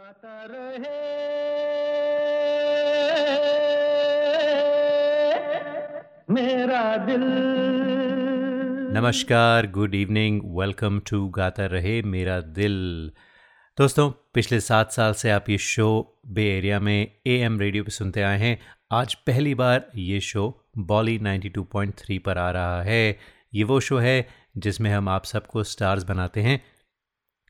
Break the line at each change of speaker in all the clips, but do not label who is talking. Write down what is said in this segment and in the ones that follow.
गाता रहे। मेरा दिल।
नमस्कार गुड इवनिंग वेलकम टू गाता रहे मेरा दिल। दोस्तों, पिछले सात साल से आप ये शो बे एरिया में ए एम रेडियो पे सुनते आए हैं। आज पहली बार ये शो बॉली 92.3 पर आ रहा है। ये वो शो है जिसमें हम आप सबको स्टार्स बनाते हैं।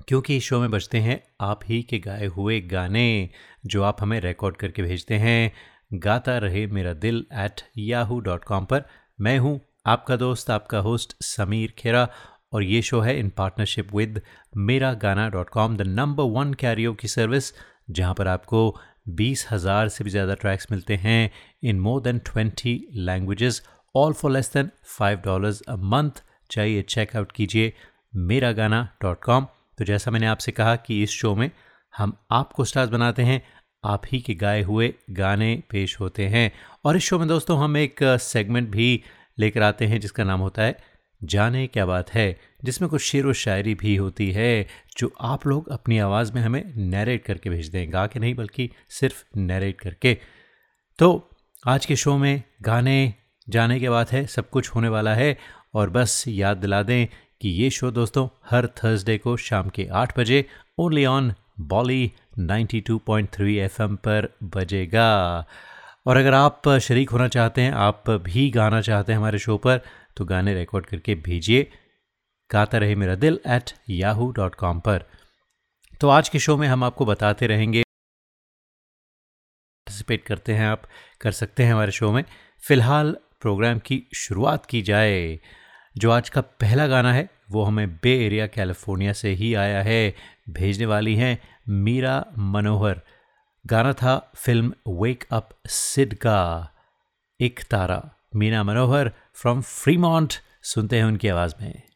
क्योंकि इस शो में बजते हैं आप ही के गाए हुए गाने, जो आप हमें रिकॉर्ड करके भेजते हैं। गाता रहे मेरा दिल एट याहू डॉट कॉम पर। मैं हूँ आपका दोस्त, आपका होस्ट समीर खेरा, और ये शो है इन partnership with Mera Gaana dot com the number one carrier की सर्विस जहाँ पर आपको बीस हज़ार से भी ज़्यादा ट्रैक्स मिलते हैं in more than twenty languages all for less than five dollars a month चाहिए चेकआउट कीजिए मेरा गाना डॉट कॉम तो जैसा मैंने आपसे कहा कि इस शो में हम आपको स्टार्स बनाते हैं, आप ही के गाए हुए गाने पेश होते हैं। और इस शो में दोस्तों हम एक सेगमेंट भी लेकर आते हैं जिसका नाम होता है जाने क्या बात है, जिसमें कुछ शेर व शायरी भी होती है, जो आप लोग अपनी आवाज़ में हमें नरेट करके भेज दें, गा के नहीं बल्कि सिर्फ़ नरेट करके। तो आज के शो में गाने, जाने के बात है, सब कुछ होने वाला है, और बस याद दिला दें कि ये शो दोस्तों हर थर्सडे को शाम के आठ बजे ओनली ऑन बॉली 92.3 एफएम पर बजेगा। और अगर आप शरीक होना चाहते हैं, आप भी गाना चाहते हैं हमारे शो पर तो गाने रिकॉर्ड करके भेजिए। गाता रहे मेरा दिल एट याहू डॉट कॉम पर। तो आज के शो में हम आपको बताते रहेंगे। पार्टिसिपेट करते हैं आप, कर सकते हैं हमारे शो में। फ़िलहाल प्रोग्राम की शुरुआत की जाए। जो आज का पहला गाना है, वो हमें बे एरिया, कैलिफ़ोर्निया से ही आया है। भेजने वाली हैं मीरा मनोहर। गाना था फ़िल्म वेक अप सिड का। एक तारा। मीना मनोहर फ्रॉम फ्रीमॉन्ट सुनते हैं उनकी आवाज़ में।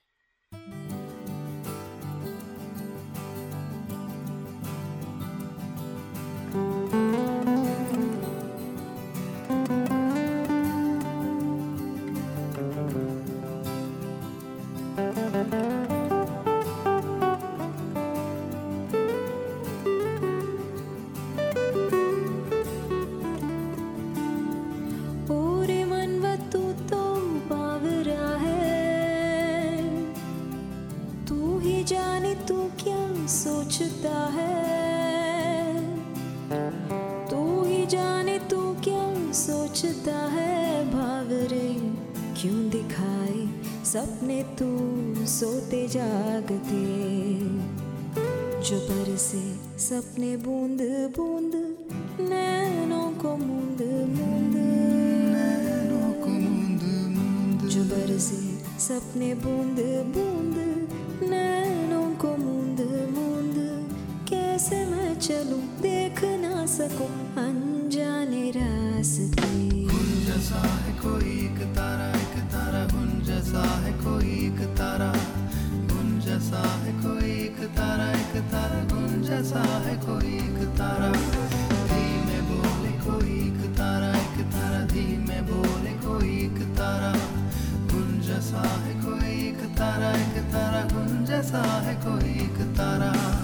जैसा है कोई एक तारा।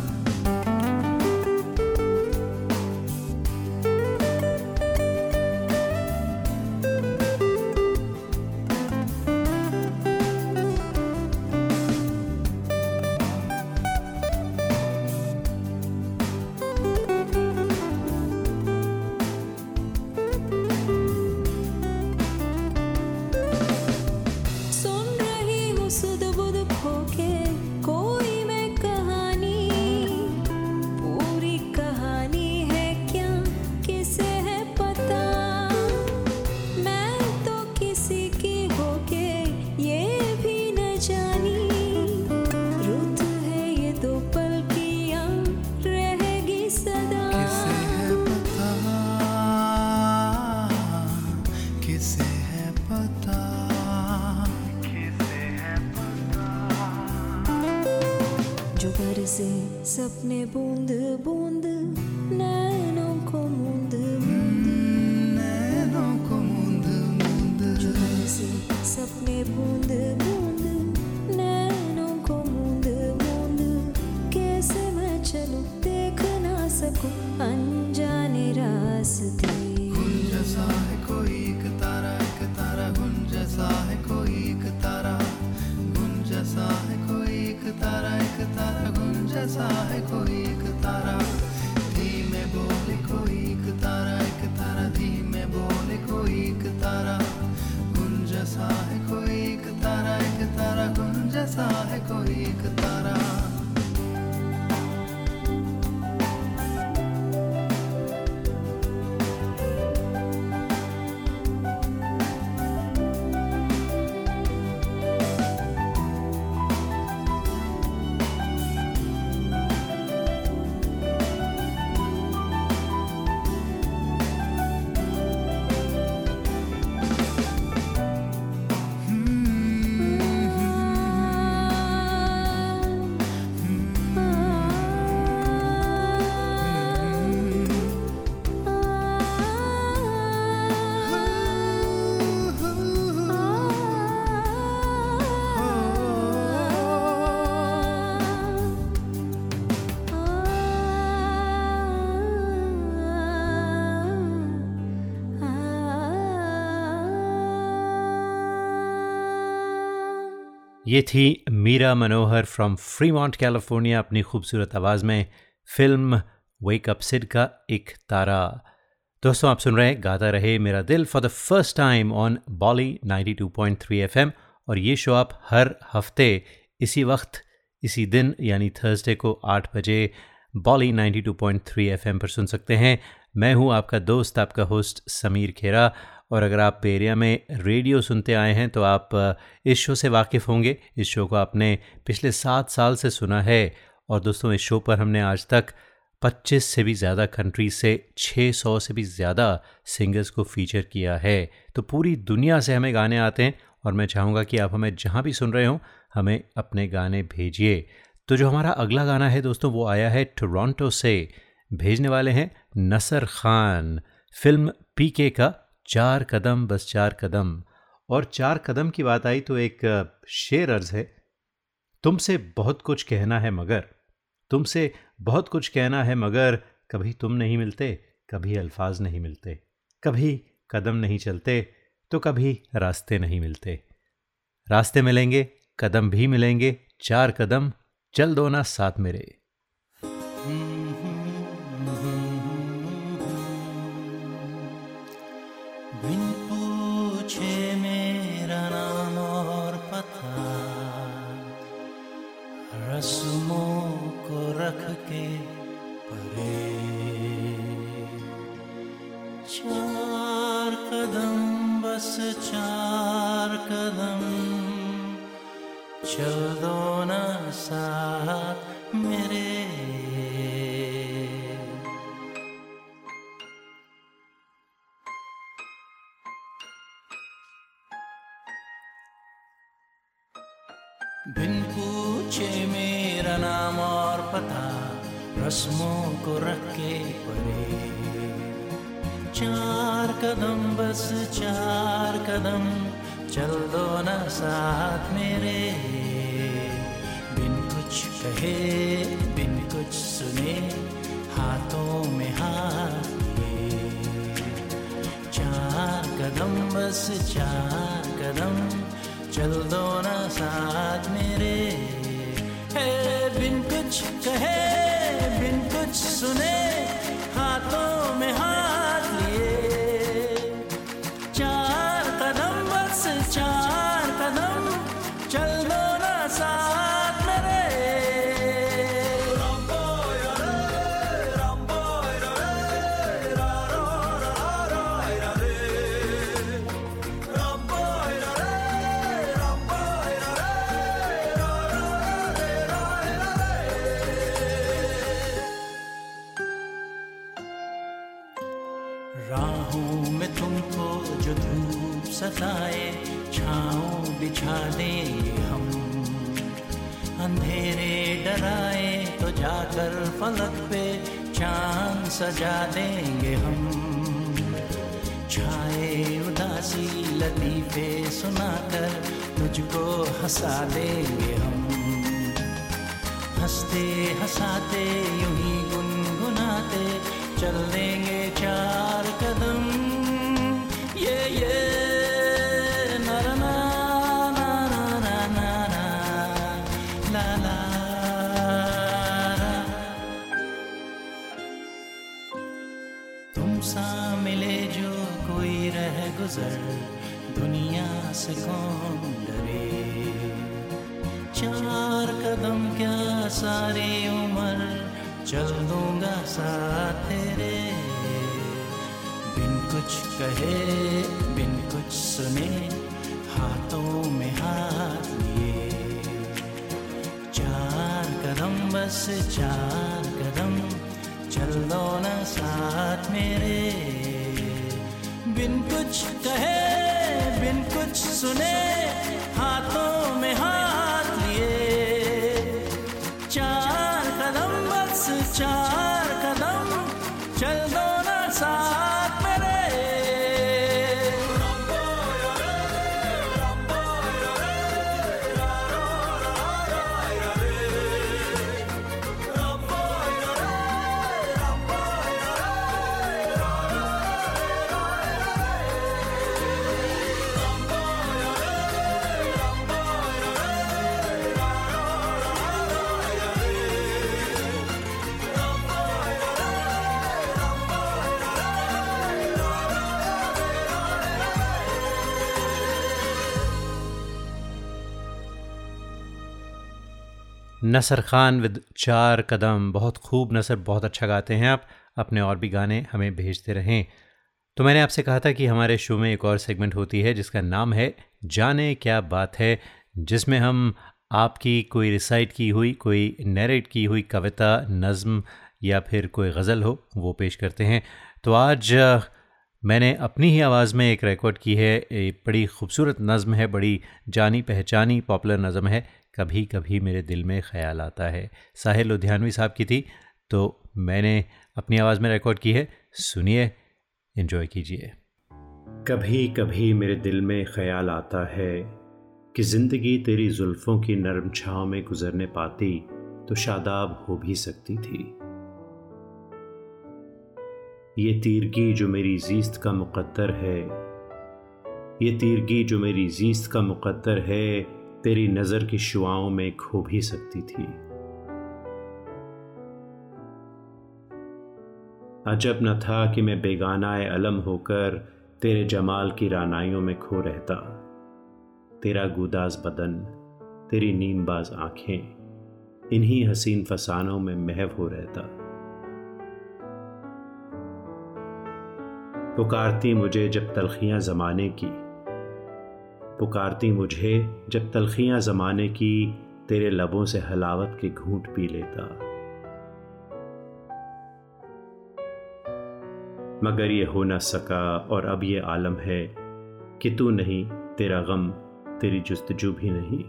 ये थी Meera Manohar from Fremont California अपनी खूबसूरत आवाज़ में फ़िल्म वेक अप सिड का एक तारा। दोस्तों, आप सुन रहे हैं Gaata Rahe Mera Dil for the first time on Bolly 92.3 FM और ये शो आप हर हफ़्ते इसी वक्त, इसी दिन, यानी थर्सडे को आठ बजे बॉली 92.3 एफएम पर सुन सकते हैं। मैं हूँ आपका दोस्त, आपका होस्ट समीर खेरा और अगर आप एरिया में रेडियो सुनते आए हैं तो आप, इस शो से वाकिफ़ होंगे। इस शो को आपने पिछले सात साल से सुना है और दोस्तों, इस शो पर हमने आज तक 25 से भी ज़्यादा कंट्री से 600 से भी ज़्यादा सिंगर्स को फीचर किया है। तो पूरी दुनिया से हमें गाने आते हैं और मैं चाहूँगा कि आप हमें जहाँ भी सुन रहे हों, हमें अपने गाने भेजिए। तो जो हमारा अगला गाना है दोस्तों, वो आया है टोरंटो से। भेजने वाले हैं नसर खान, फ़िल्म पीके का चार कदम, बस चार कदम। और चार कदम की बात आई तो एक शेर अर्ज़ है, तुमसे बहुत कुछ कहना है मगर, तुमसे बहुत कुछ कहना है मगर, कभी तुम नहीं मिलते, कभी अल्फाज नहीं मिलते, कभी कदम नहीं चलते तो कभी रास्ते नहीं मिलते। रास्ते मिलेंगे, कदम भी मिलेंगे, चार कदम, चल दो ना साथ मेरे।
बिन रस्मों को रख के परे। चार कदम, बस चार कदम, चल दो ना साथ मेरे। रस्मों को रख के परे चार कदम बस, चार कदम, चल दो ना साथ मेरे। बिन कुछ कहे, बिन कुछ सुने, हाथों में हाथ लिए चार कदम बस, चार कदम, चल दो ना साथ मेरे। है बिन कुछ कहे बिन कुछ सुने हाथों में हाथ हाथों में हाथ
नसर खान विद चार कदम। बहुत खूब नसर, बहुत अच्छा गाते हैं आप। अपने और भी गाने हमें भेजते रहें। तो मैंने आपसे कहा था कि हमारे शो में एक और सेगमेंट होती है, जिसका नाम है जाने क्या बात है, जिसमें हम आपकी कोई रिसाइट की हुई, कोई नरेट की हुई कविता, नज़म या फिर कोई गज़ल हो, वो पेश करते हैं। तो आज मैंने अपनी ही आवाज़ में एक रिकॉर्ड की है। एक बड़ी खूबसूरत नज़म है, बड़ी जानी पहचानी पॉपुलर नज़म है। कभी कभी मेरे दिल में ख्याल आता है। साहिर लुधियानवी साहब की थी तो मैंने अपनी आवाज़ में रिकॉर्ड की है। सुनिए इन्जॉय कीजिए।
कभी कभी मेरे दिल में ख्याल आता है कि ज़िंदगी तेरी जुल्फ़ों की नरम छाँव में गुजरने पाती तो शादाब हो भी सकती थी। ये तीरगी जो मेरी जीस्त का मुकद्दर है, ये तीरगी जो मेरी जीस्त का मुकद्दर है तेरी नज़र की शुआओं में खो भी सकती थी। अजब न था कि मैं बेगानाए अलम होकर तेरे जमाल की रानाइयों में खो रहता। तेरा गुदाज बदन, तेरी नीमबाज आँखें, इन्हीं हसीन फसानों में महव हो रहता। पुकारती मुझे जब तलखियाँ जमाने की पुकारती मुझे जब तलखियाँ जमाने की तेरे लबों से हलावत के घूंट पी लेता। मगर ये हो न सका और अब ये आलम है कि तू नहीं, तेरा गम, तेरी जुस्तजू भी नहीं।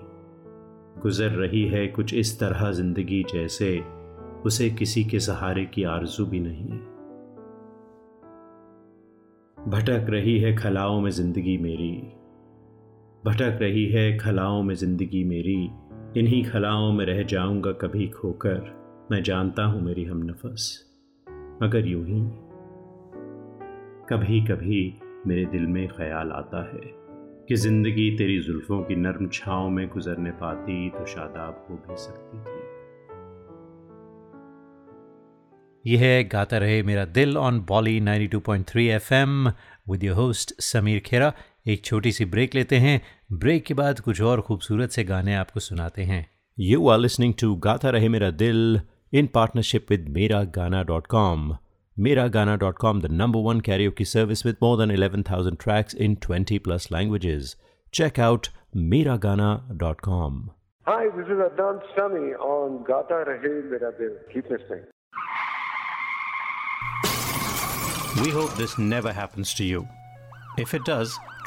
गुजर रही है कुछ इस तरह ज़िंदगी जैसे, उसे किसी के सहारे की आरज़ू भी नहीं। भटक रही है खलाओं में ज़िंदगी मेरी भटक रही है खलाओं में ज़िंदगी मेरी। इन्हीं खलाओं में रह जाऊँगा कभी खोकर। मैं जानता हूँ मेरी हम नफस, मगर यूँ ही। कभी कभी मेरे दिल में ख्याल आता है कि ज़िंदगी तेरी जुल्फों की नर्म छाँव में गुजरने पाती तो शादाब हो भी सकती थी।
यह Gaata Rahe Mera Dil on Bolly 92.3 FM with your host Sameer Khera. एक छोटी सी ब्रेक लेते हैं। ब्रेक के बाद कुछ और खूबसूरत से गाने आपको सुनाते हैं।
यू आर लिसनिंग टू गाता रहे मेरा दिल इन पार्टनरशिप विद मेरा गाना dot com Mera Gaana dot com the number one carrier की service with more than eleven thousand tracks in twenty plus languages check out Mera Gaana dot com
Hi, this is Adnan Sami on Gata Rahe Mera Dil.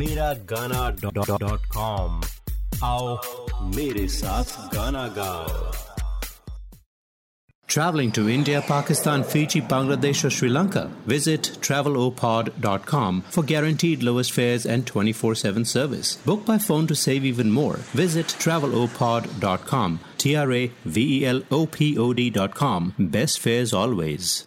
Miragana.com. आओ मेरे साथ गाना गाओ Traveling to India, Pakistan, Fiji, Bangladesh, or Sri Lanka? Visit travelopod.com for guaranteed lowest fares and 24 7 service. Book by phone to save even more. Visit travelopod.com. T R A V E L O P O D.com. Best fares always.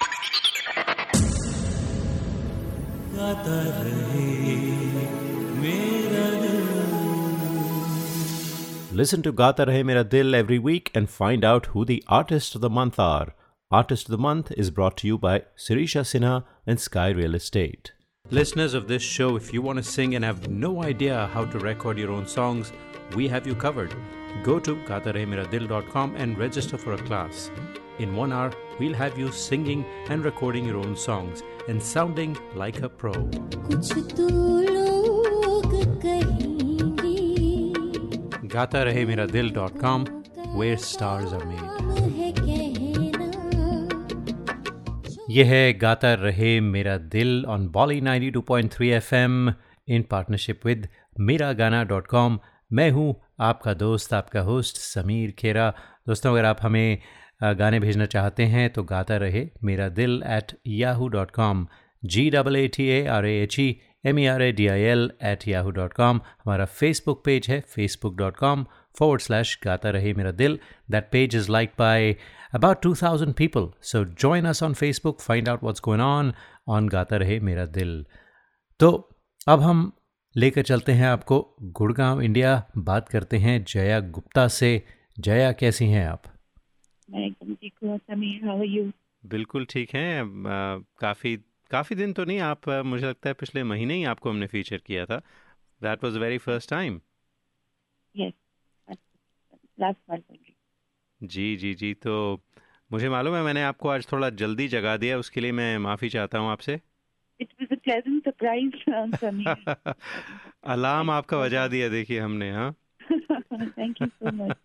गाता रहे मेरा दिल
Listen to Gata Rahe Mera Dil every week and find out who the artists of the month are. Artist of the Month is brought to you by Sirisha Sinha and Sky Real Estate. Listeners of this show, if you want to sing and have no idea how to record your own songs, we have you covered. Go to gatarehmeradil.com and register for a class. In one hour, we'll have you singing and recording your own songs and sounding like a pro.
कुछ तो लोग कहेंगे
gatarehmeradil.com, where stars are made.
हम है कहना
यह है गाता रहे मेरा दिल on Bolly 92.3 FM in partnership with मेरा गाना डॉट कॉम मैं हूँ आपका दोस्त आपका होस्ट समीर खेरा दोस्तों अगर आप हमें अ, गाने भेजना चाहते हैं तो Gaata Rahe Mera Dil at Yahoo dot com G double A T A R A H E M E R A D I L at Yahoo dot com हमारा फेसबुक पेज है Facebook dot com forward slash Gata Rahe Mera Dil. That page is liked by about 2,000 people. So join us on Facebook, find out what's going on on Gata Rahe Mera Dil. तो अब हम लेकर चलते हैं आपको Gurgaon India बात करते हैं जया गुप्ता से जया कैसी हैं आप
मैं एकदम ठीक हूँ समीर हाउ आर यू।
बिल्कुल ठीक है। काफ़ी काफ़ी दिन तो नहीं आप मुझे लगता है पिछले महीने ही आपको हमने फीचर किया था। That was very
first time yes
जी जी जी तो मुझे मालूम है मैंने आपको आज थोड़ा जल्दी जगा दिया उसके लिए मैं माफ़ी चाहता हूँ आपसे।
अ
अलार्म आपका बजा दिया देखिए हमने हाँ।
थैंक यू सो मच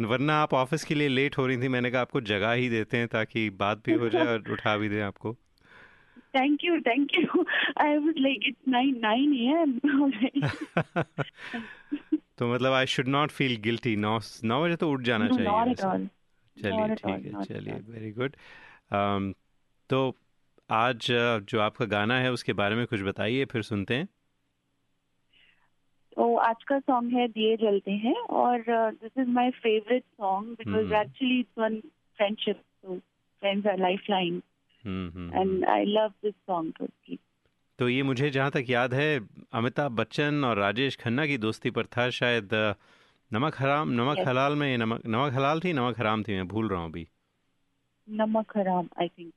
वरना आप ऑफ़िस के लिए लेट हो रही थी मैंने कहा आपको जगह ही देते हैं ताकि बात भी हो जाए और उठा भी दें आपको।
Thank you thank you I was like 9 9 AM already
तो मतलब I should not feel guilty नौ नौ बजे तो उठ जाना
नो
चाहिए चलिए ठीक है चलिए वेरी गुड तो आज जो आपका गाना है उसके बारे में कुछ बताइए फिर सुनते हैं।
तो आज का सॉन्ग है दिए जलते हैं और this is my
favourite
song because. Actually it's one friendship are lifeline
hmm, hmm,
and
hmm.
I love this song totally.
तो ये मुझे जहाँ तक याद है अमिताभ बच्चन और राजेश खन्ना की दोस्ती पर था शायद नमक हराम नमक
Yes.
हलाल में नमक नमक हलाल थी नमक हराम थी मैं भूल रहा हूँ अभी
Namak Haram, I think.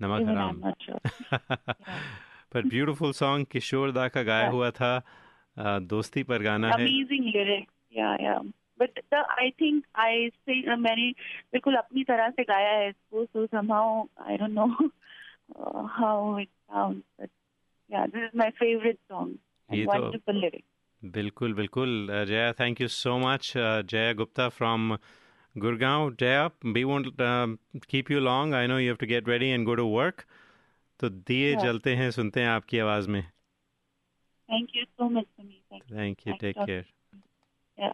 नमक हराम. पर ब्यूटीफुल सॉन्ग किशोर दा का गाया
Yeah.
हुआ था दोस्ती पर गाना है।
Amazing lyrics yeah yeah but the I think I say मैंने बिल्कुल अपनी तरह से गाया है इसको so somehow I don't know how it sounds but yeah this is my favourite song wonderful lyrics
बिल्कुल बिल्कुल। Jaya thank you so much Jaya Gupta from
Gurgaon. Jaya we won't keep you long I know you have to get ready and go to work तो दिए जलते हैं सुनते हैं आपकी आवाज़ में।
Thank you so much, Sumi. Thank, Thank
you.
Take
care.
Yeah.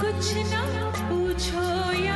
कुछ ना पूछो या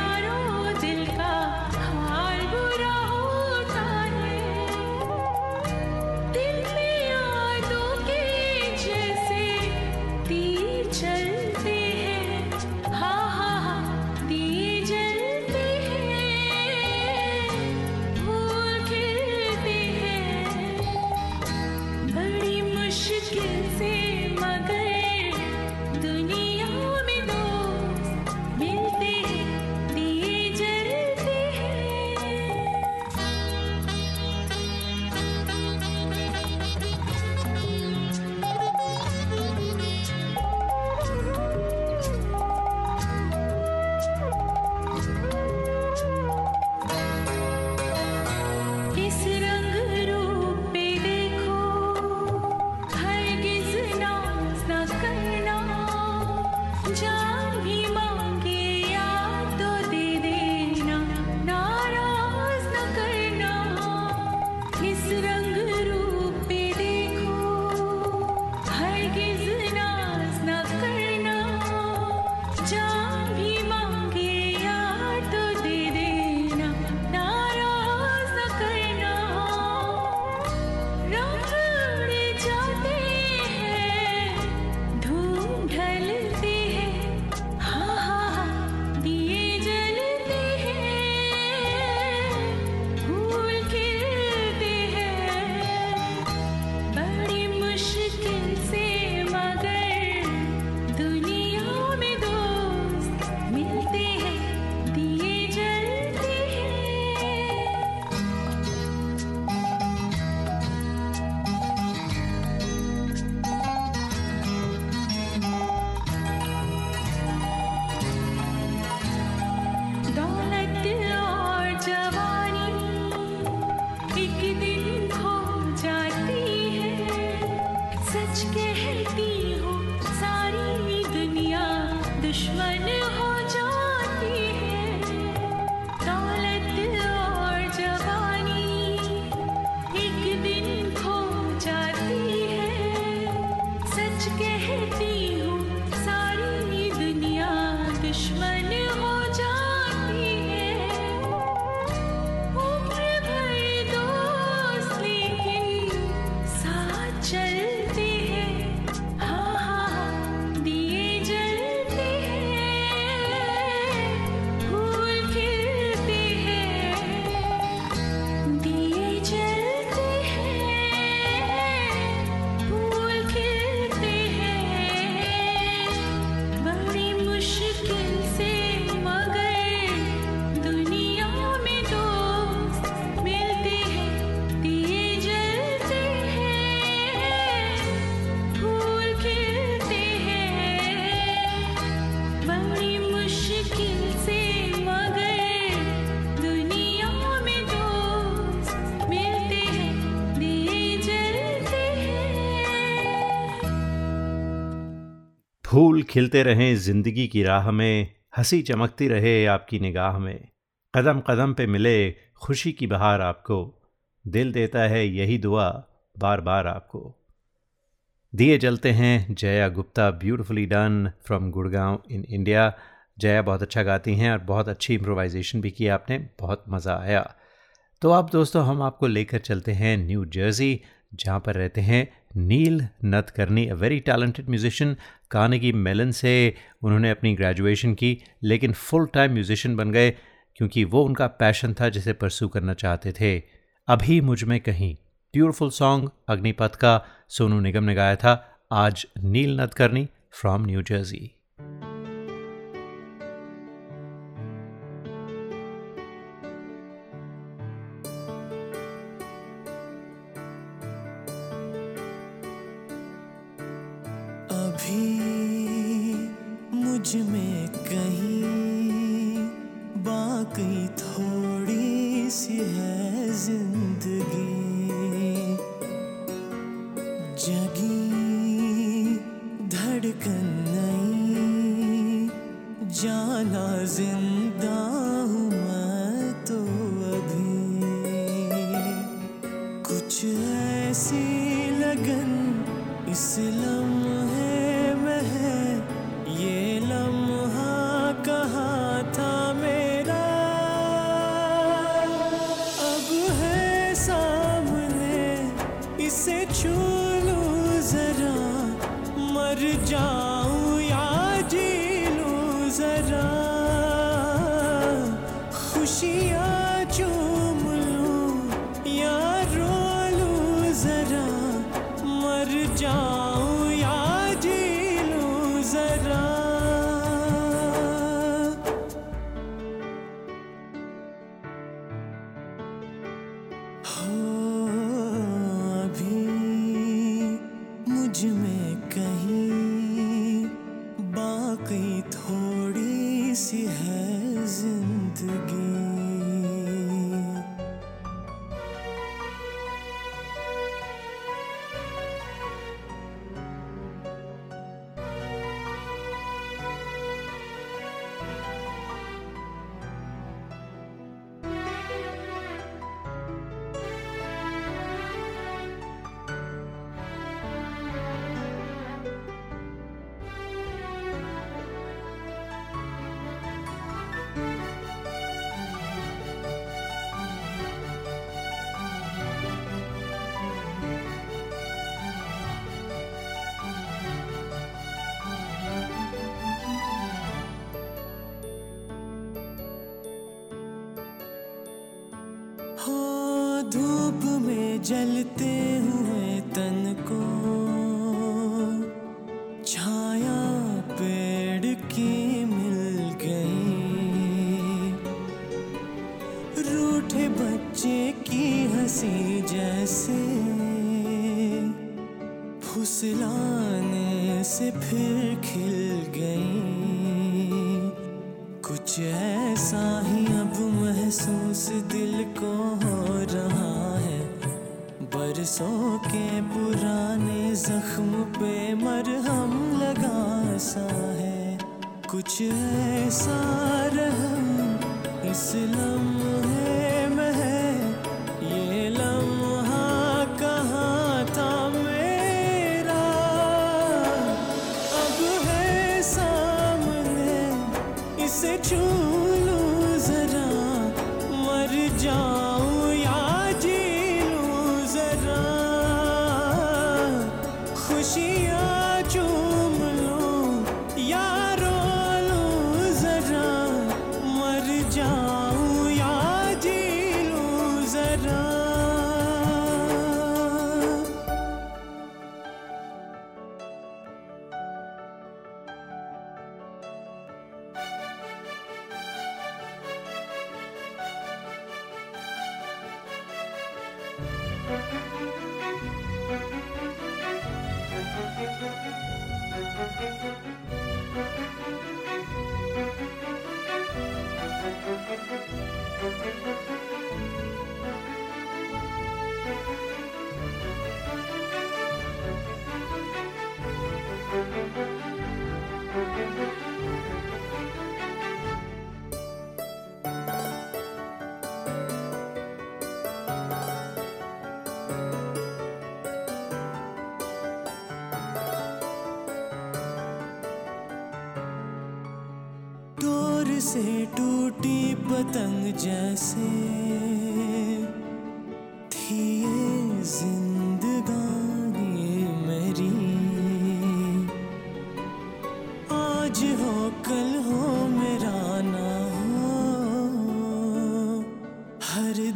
खिलते
रहें, ज़िंदगी की राह में, हँसी चमकती रहे आपकी निगाह में। कदम कदम पे मिले, खुशी की बहार आपको। दिल देता है यही दुआ, बार बार आपको। दिए जलते हैं Jaya Gupta beautifully done from Gurgaon in India Jaya बहुत अच्छा गाती हैं और बहुत अच्छी इम्प्रोवाइजेशन भी की आपने, बहुत मज़ा आया। तो आप दोस्तों, हम आपको लेकर चलते हैं न्यू जर्सी जहाँ पर रहते हैं Neel Nadkarni a very talented musician Carnegie Mellon से उन्होंने अपनी ग्रेजुएशन की, लेकिन फुल टाइम म्यूजिशियन बन गए, क्योंकि वो उनका पैशन था जिसे परसू करना चाहते थे। अभी मुझमें कहीं। ब्यूटिफुल सॉन्ग अग्निपथ का, सोनू निगम ने गाया था, आज
Neel Nadkarni from New Jersey जलते ऐसा रहम इस लम्हे हर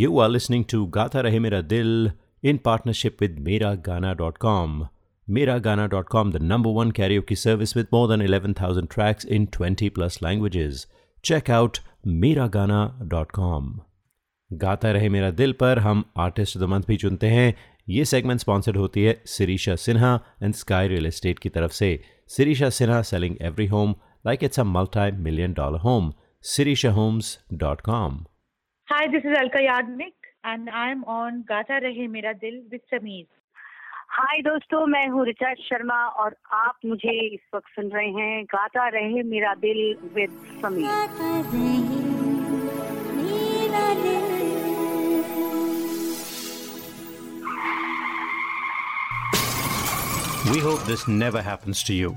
You are listening to Gata Rahe Mera Dil in partnership with Miragana.com. Miragana.com, the number one karaoke service with more than 11,000 tracks in 20 plus languages. Check out Miragana.com. गाता रहे मेरा दिल पर हम आर्टिस्ट द मंथ भी चुनते हैं ये सेगमेंट स्पॉन्सर्ड होती है Sirisha Sinha and Sky Real Estate की तरफ़ से Sirisha Sinha selling every home like it's a multi million dollar home Sirisha homes dot com
Hi, this is Alka Yagnik and I'm on Gata Rahe Mera Dil with Sameer.
Hi दोस्तों मैं हूँ रिचा शर्मा और आप मुझे इस वक्त सुन रहे हैं गाता रहे मेरा दिल with Sameer
We hope this never happens to you.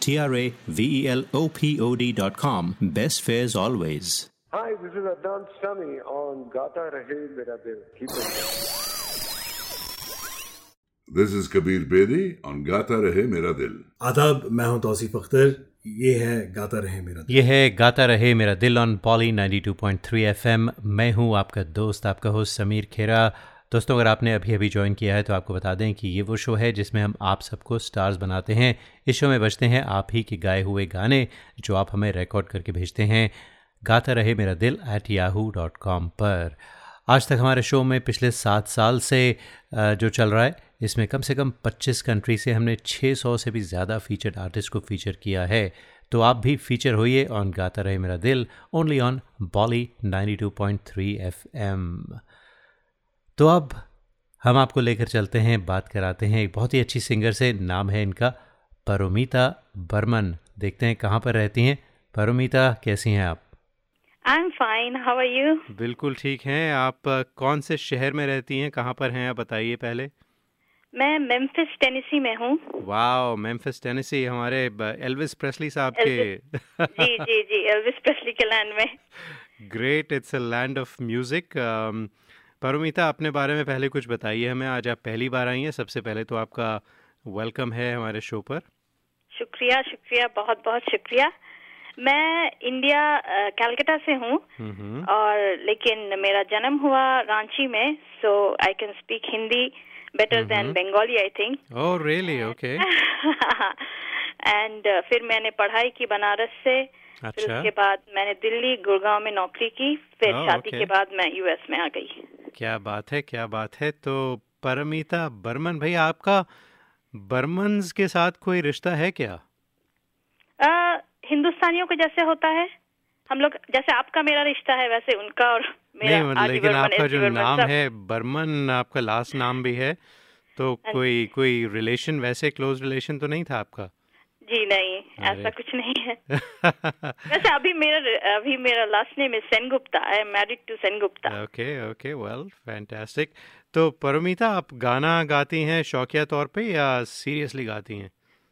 T R A V E L O P O D.com. Best fares always.
Hi, this is Adnan Sami on Gata Rahe Mera Dil. Keep it.
This is Kabir Bedi on Gata Rahe Mera Dil.
आदाब मैं हूँ तौसीफ अख्तर ये है गाता रहे मेरा दिल।
ये है गाता रहे मेरा दिल ऑन पॉली 92.3 एफएम मैं हूँ आपका दोस्त आपका होस्ट समीर खेरा दोस्तों, अगर आपने अभी अभी ज्वाइन किया है तो आपको बता दें कि ये वो शो है जिसमें हम आप सबको स्टार्स बनाते हैं। इस शो में बजते हैं आप ही के गाए हुए गाने, जो आप हमें रिकॉर्ड करके भेजते हैं। गाता रहे मेरा दिल एट याहू डॉट कॉम पर। आज तक हमारे शो में पिछले सात साल से जो चल रहा है, इसमें कम से कम 25 कंट्री से हमने 600 से भी ज़्यादा फीचर्ड आर्टिस्ट को फीचर किया है। तो आप भी फीचर होइए ऑन गाता रहे मेरा दिल ओनली ऑन बॉली 92.3 एफएम तो अब हम आपको लेकर चलते हैं बात कराते हैं। एक बहुत ही अच्छी सिंगर से नाम है इनका परोमिता बर्मन। देखते हैं कहाँ पर रहती हैं। परोमिता कैसी हैं आप?
I am fine how are you
बिल्कुल ठीक हैं। आप कौन से शहर में रहती हैं? कहाँ पर हैं? आप बताइए पहले।
मैं मेम्फिस टेनेसी में हूँ।
वाओ मेम्फिस टेनेसी हमारे एल्विस प्रेस्ली साहब के।
जी जी जी एल्विस प्रेस्ली के लैंड में।
Great it's a land of music Paromita अपने बारे में पहले कुछ बताइए हमें। आज आप पहली बार आई हैं। सबसे पहले तो आपका वेलकम है हमारे शो पर।
शुक्रिया शुक्रिया बहुत बहुत शुक्रिया। मैं इंडिया कलकत्ता से हूँ।
हम्म
और लेकिन मेरा जन्म हुआ रांची में so I can speak Hindi better than
hmm.
Bengali I think
oh really okay
and फिर मैंने पढ़ाई की बनारस से। फिर
अच्छा।
उसके बाद मैंने दिल्ली गुड़गांव में नौकरी की फिर शादी के बाद मैं यूएस में आ गई।
क्या बात है क्या बात है। तो परमिता बर्मन भाई आपका बर्मन के साथ कोई रिश्ता है क्या?
अ, हिंदुस्तानियों को जैसे होता है। हम लोग जैसे आपका मेरा रिश्ता है वैसे उनका और मेरा
नहीं मतलब लेकिन आपका जो नाम है बर्मन आपका लास्ट नाम भी है तो
हाँ
कोई कोई रिलेशन वैसे क्लोज रिलेशन तो नहीं था आपका?
जी नहीं ऐसा कुछ नहीं है। वैसे अभी मेरा अभी मेरा लास्ट नेम है Sengupta I am married to Sengupta
okay okay well fantastic तो परमिता आप गाना गाती हैं शौकिया तौर पे या सीरियसली गाती हैं?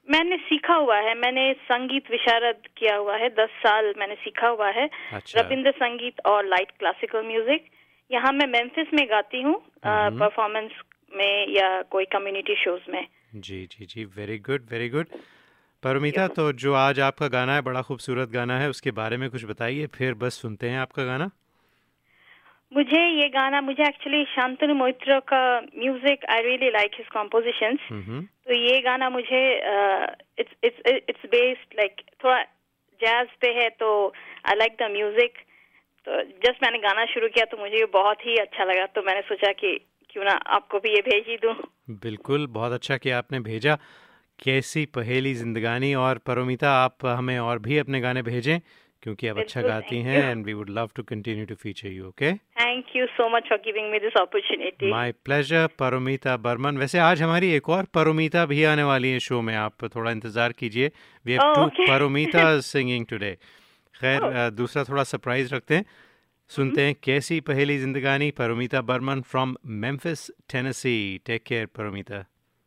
मैंने सीखा हुआ है मैंने संगीत विशारद किया हुआ है दस साल मैंने सीखा हुआ है।
अच्छा।
रविंद्र संगीत और लाइट क्लासिकल म्यूज़िक यहाँ मैं मेम्फिस में गाती हूँ
हम्म।
परफॉर्मेंस में या कोई कम्युनिटी शोज़ में।
जी जी जी very good very good Paromita तो जो आज आपका गाना है बड़ा खूबसूरत गाना है उसके बारे में कुछ बताइए फिर बस सुनते हैं आपका गाना।
मुझे ये गाना मुझे एक्चुअली शांतनु मोइत्र का music I really like his
compositions
तो ये गाना मुझे it's it's it's based like थोड़ा जैज पे है तो आई लाइक द म्यूज़िक तो जस्ट मैंने गाना शुरू किया तो मुझे ये बहुत ही अच्छा लगा तो मैंने सोचा कि क्यों ना आपको भी ये भेज ही दूँ।
बिल्कुल बहुत अच्छा कि आपने भेजा। कैसी पहेली जिंदगानी और परोमिता आप हमें और भी अपने गाने भेजें क्योंकि आप अच्छा गाती हैं and we would love to continue to feature you okay
thank you so much for giving me this opportunity
my pleasure Paromita Barman वैसे आज हमारी एक और परोमिता भी आने वाली है शो में आप थोड़ा इंतज़ार कीजिए।
We
have
to
Paromita singing today खैर
Oh.
दूसरा थोड़ा सरप्राइज़ रखते हैं। सुनते हैं कैसी पहेली जिंदगानी Paromita
Barman from Memphis Tennessee take care
Paromita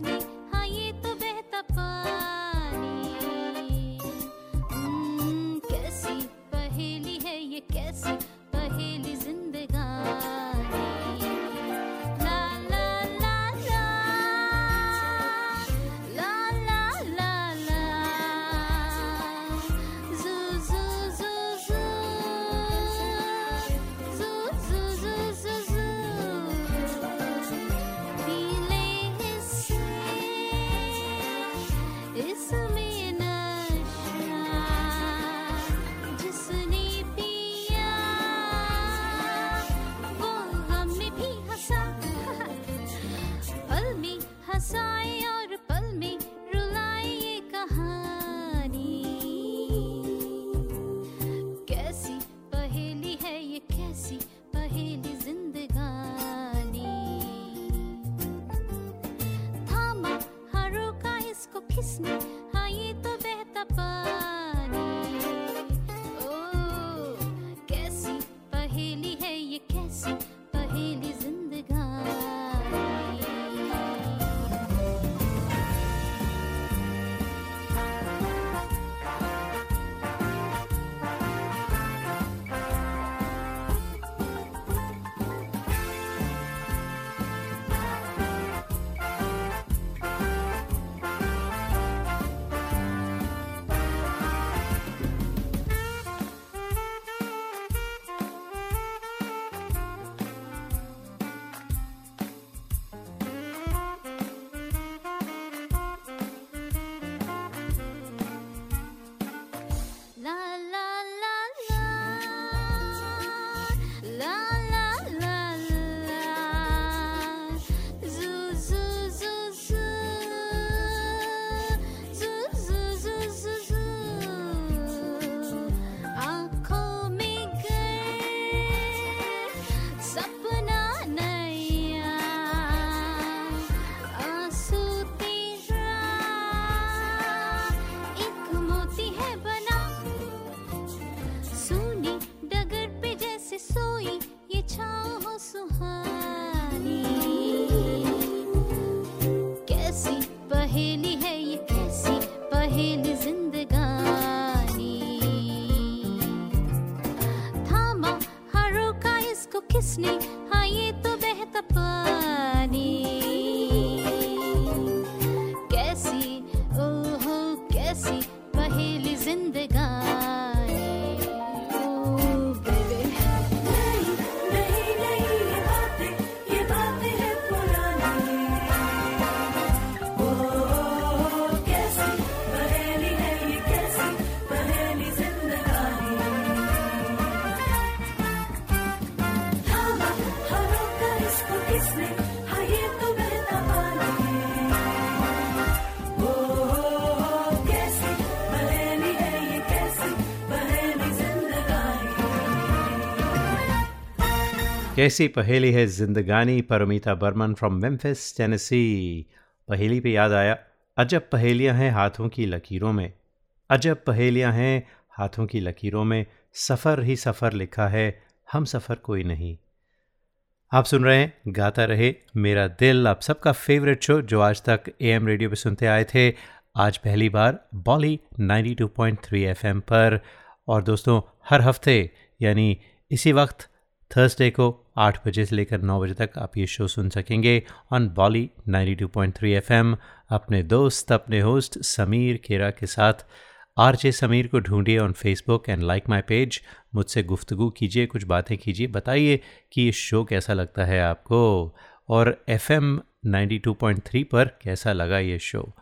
me listen. कैसी पहेली है जिंदगानी Paromita Barman from Memphis Tennessee पहेली
पे याद आया, अजब पहेलियाँ हैं हाथों की लकीरों में। अजब पहेलियाँ हैं हाथों की लकीरों में। सफ़र ही सफ़र लिखा है, हम सफ़र कोई नहीं। आप सुन रहे हैं, गाता रहे मेरा दिल। आप सबका फेवरेट शो जो आज तक एएम रेडियो पे सुनते आए थे। आज पहली बार बॉली 92.3 एफएम पर। और दोस्तों, हर हफ़्ते, यानी इसी वक्त थर्सडे को 8 बजे से लेकर नौ बजे तक आप ये शो सुन सकेंगे ऑन बॉली 92.3 एफएम अपने दोस्त, अपने होस्ट समीर खेरा के साथ। आर जे समीर को ढूंढिए on Facebook and like my page मुझसे गुफ्तगू कीजिए, कुछ बातें कीजिए, बताइए कि ये शो कैसा लगता है आपको। और F M ninety two point three पर कैसा लगा ये शो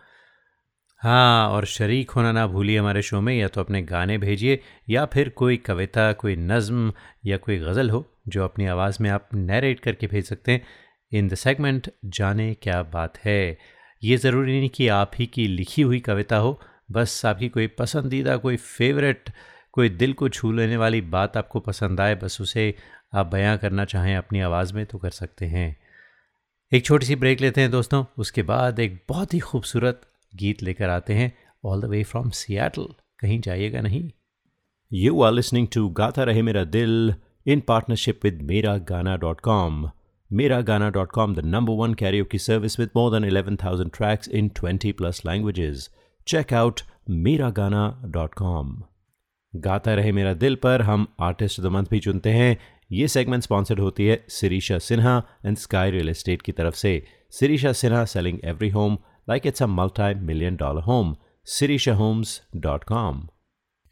हाँ और शरीक होना ना भूलिए हमारे शो में, या तो अपने गाने भेजिए, या फिर कोई कविता, कोई नज़म, या कोई गज़ल हो जो अपनी आवाज़ में आप नरेट करके भेज सकते हैं। इन द सेगमेंट जाने क्या बात है। ये ज़रूरी नहीं कि आप ही की लिखी हुई कविता हो। बस आपकी कोई पसंदीदा, कोई फेवरेट कोई दिल को छू लेने वाली बात आपको पसंद आए, बस उसे आप बयां करना चाहें अपनी आवाज़ में तो कर सकते हैं। एक छोटी सी ब्रेक लेते हैं दोस्तों। उसके बाद एक बहुत ही खूबसूरत गीत लेकर आते हैं। All the way from Seattle कहीं जाइएगा नहीं।
You are listening to Gata रहे मेरा Dil in partnership with Miragana.com. Miragana.com, the number one karaoke service with more than 11,000 tracks in 20 plus languages. Check out Miragana.com. गाता रहे मेरा दिल पर हम आर्टिस्ट ऑफ द मंथ भी चुनते हैं ये सेगमेंट स्पॉन्सर्ड होती है Sirisha Sinha and Sky real estate की तरफ से Sirisha Sinha selling every home like it's a multi million dollar home sirishahomes.com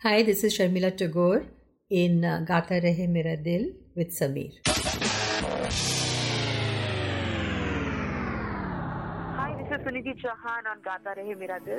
Hi, this is Sharmila Tagore In uh, Gata Rehe Mera Dil with Sameer.
Hi, this is Suniti Chauhan on Gata Rehe Mera Dil.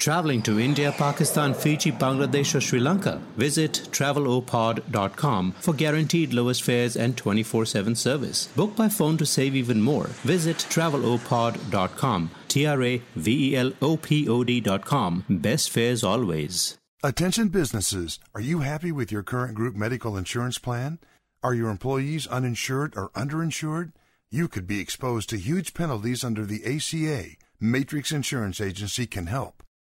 Traveling to India, Pakistan, Fiji, Bangladesh, or Sri Lanka? Visit travelopod.com for guaranteed lowest fares and 24 7 service. Book by phone to save even more. Visit travelopod.com. T R A V E L O P O D.com. Best fares always.
Attention businesses, are you happy with your current group medical insurance plan? Are your employees uninsured or underinsured? You could be exposed to huge penalties under the ACA. Matrix Insurance Agency can help.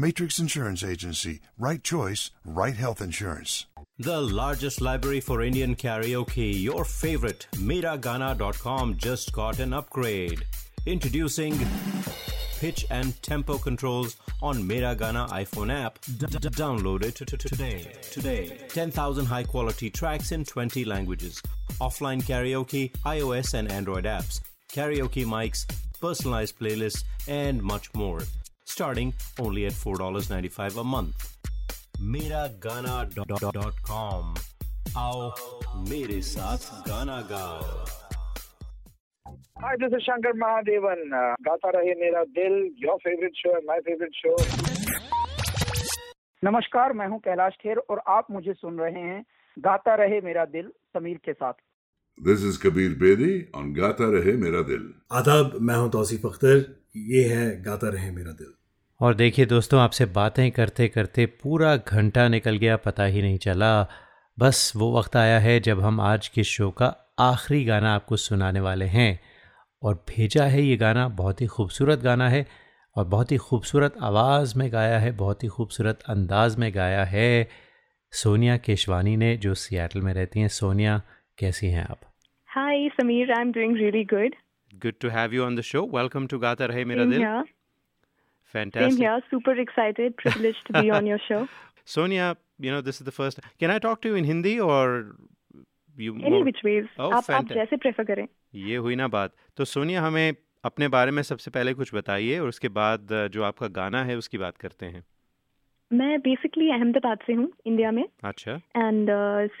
Matrix Insurance Agency. Right choice, right health insurance.
The largest library for Indian karaoke, your favorite, Miragana.com just got an upgrade. Introducing pitch and tempo controls on Miragana iPhone app. Download it today. Today. 10,000 high quality tracks in 20 languages. Offline karaoke, iOS and Android apps. Karaoke mics, personalized playlists, and much more. Starting only at $4.95 a month. Miragana.com. आओ मेरे साथ गाना गाओ
Hi, this is Shankar Mahadevan. Uh, गाता रहे मेरा दिल your favourite show है माय फेवरेट शो नमस्कार मैं हूँ कैलाश खेर और आप मुझे सुन रहे हैं गाता रहे मेरा दिल
समीर के साथ
this is Kabir Bedi on Gata Rahe Mera Dil.
आदाब मैं हूँ तौसीफ अख्तर ये है गाता रहे मेरा दिल
और देखिए दोस्तों आपसे बातें करते करते पूरा घंटा निकल गया पता ही नहीं चला बस वो वक्त आया है जब हम आज के शो का आखिरी गाना आपको सुनाने वाले हैं और भेजा है ये गाना बहुत ही खूबसूरत गाना है और बहुत ही खूबसूरत आवाज़ में गाया है बहुत ही खूबसूरत अंदाज में गाया है सोनिया केशवानी ने जो सियाटल में रहती हैं सोनिया कैसी हैं आप
Hi, Sameer I am really good.
Good to have you on the show. Welcome to Gata Rahe Mera
Same
Dil.
here.
Fantastic.
Same here. Super excited, privileged to be on your show.
Sonia, you know, this is the first. Can I talk to you in Hindi or you
Any
more-
which ways.
Oh,
आप आप. जैसे prefer करें
ये हुई ना बात तो सोनिया हमें अपने बारे में सबसे पहले कुछ बताइए और उसके बाद अ, जो आपका गाना है उसकी बात करते हैं
मैं बेसिकली अहमदाबाद से हूँ इंडिया में
अच्छा
एंड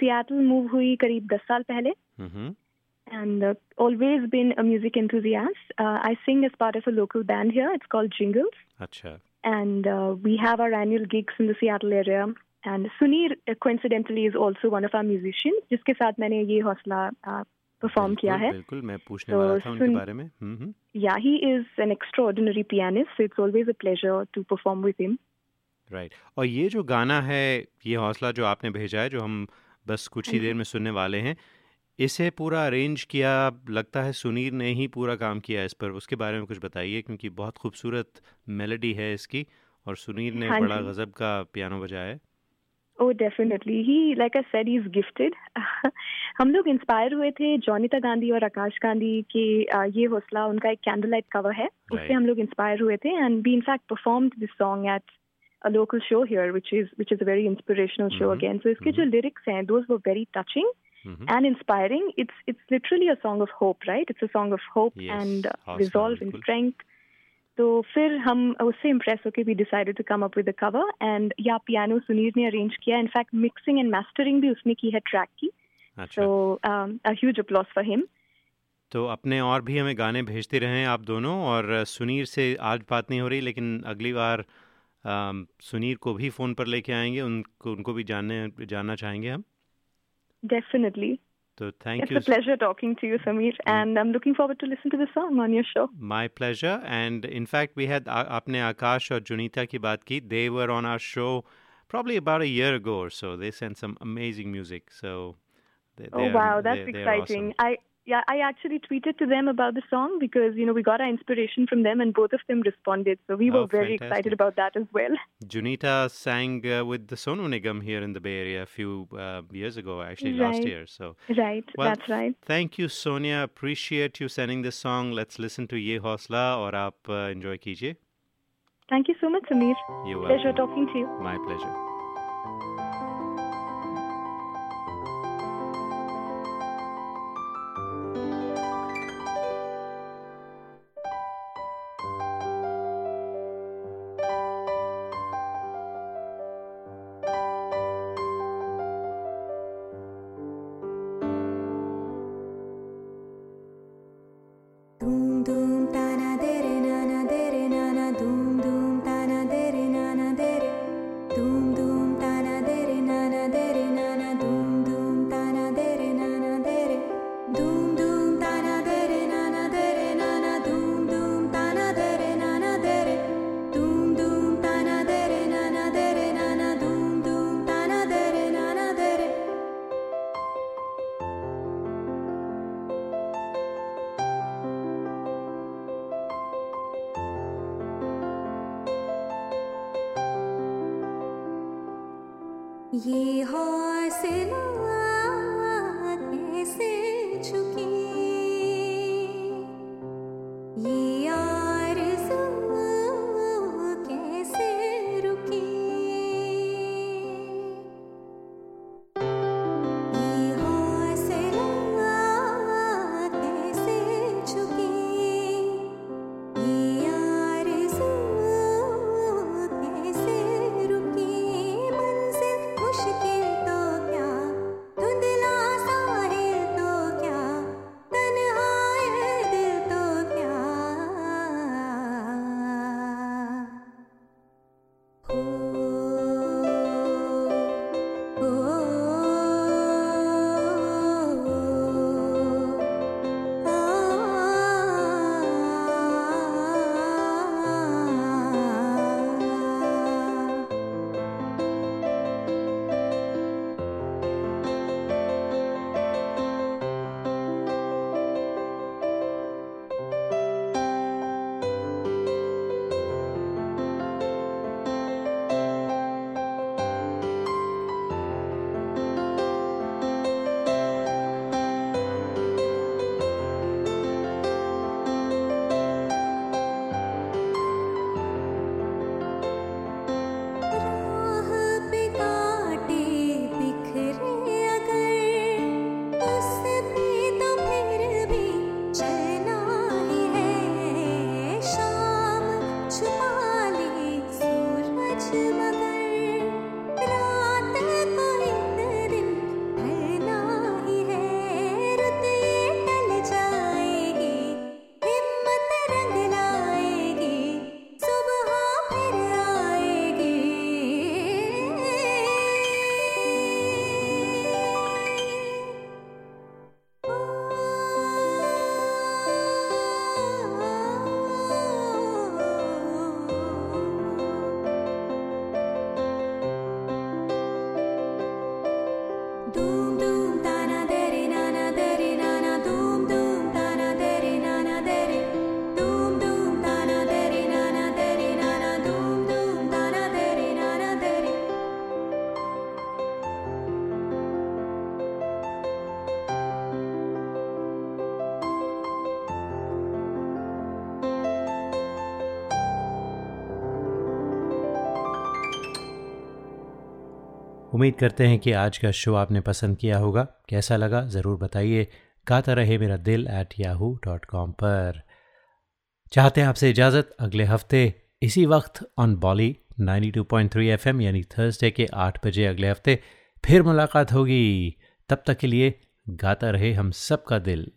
सियाटल मूव हुई करीब दस साल पहले
हम्म
and uh, always been a music enthusiast. Uh, I sing as part of a local band here.
अच्छा
and uh, we have our annual gigs in the Seattle area. And Sunir, uh, coincidentally, is also one of our musicians, जिसके साथ मैंने ये हौसला perform किया है.
बिल्कुल मैं पूछने
तो
वाला था उनके बारे में hmm hmm
Yeah, he is an extraordinary pianist, so it's always a pleasure to perform with him.
Right और ये जो गाना है ये हौसला जो आपने भेजा है जो हम बस कुछ ही
हाँ।
देर में सुनने वाले हैं इसे पूरा अरेंज किया लगता है सुनीर ने ही पूरा काम किया इस पर। उसके बारे में कुछ बताइए क्योंकि बहुत खूबसूरत मेलोडी है इसकी और सुनीर ने
हाँ
बड़ा गजब का पियानो बजाया है।
Oh, definitely. He, like I said, he's gifted. हम लोग इंस्पायर हुए थे जॉनिता गांधी और आकाश गांधी के ये हौसला उनका एक कैंडल लाइट कवर है उससे हम लोग इंस्पायर हुए थे and we in fact performed this song at a local show here which is which is a very inspirational show
Mhm.
again. So इसके जो lyrics हैं those were very touching.
Mhm.
and inspiring. It's it's literally a song of hope right? It's a song of hope
Yes,
and uh,
हौसला,
resolve and
बिल्कुल।
strength. तो फिर हम उससे impress होकर भी decided to come up with cover and yeah piano Suneer ने arrange किया. इनफैक्ट मिक्सिंग एंड मास्टरिंग भी उसने की है ट्रैक की. So huge applause for him
तो अपने और भी हमें गाने भेजते रहें आप दोनों और सुनीर से आज बात नहीं हो रही लेकिन अगली बार सुनीर को भी फ़ोन पर लेके आएँगे उनको उनको भी जानने जानना चाहेंगे हम।
Definitely.
So thank
it's
you.
It's a pleasure talking to you, Samir, mm. and I'm looking forward to listen to the song on your show.
My pleasure. And in fact, we had Apne Akash or Junita ki baat ki. They were on our show probably about a year ago or so. They sent some amazing music. So. They, they oh
wow, that's
they,
exciting!
Awesome.
I yeah, I actually tweeted to them about the song because you know we got our inspiration from them, and both of them responded. So we were
oh,
very
fantastic.
excited about that as well.
Junita sang uh, with the Sonu Nigam here in the Bay Area a few uh, years ago, actually
right.
last year. So
right,
well,
that's right.
Thank you, Sonia. Appreciate you sending this song. Let's listen to Ye Hausla, or aap uh, enjoy kijiye.
Thank you so much, Amir.
You
are
pleasure
talking to you.
My pleasure.
ये हौसला
उम्मीद करते हैं कि आज का show आपने पसंद किया होगा। कैसा लगा, ज़रूर बताइए। गाता रहे मेरा दिल एट याहू डॉट कॉम पर। चाहते हैं आपसे इजाज़त? अगले हफ़्ते, इसी वक्त ऑन बॉली 92.3 एफएम यानी थर्सडे के आठ बजे अगले हफ़्ते, फिर मुलाकात होगी। तब तक के लिए गाता रहे हम सबका दिल।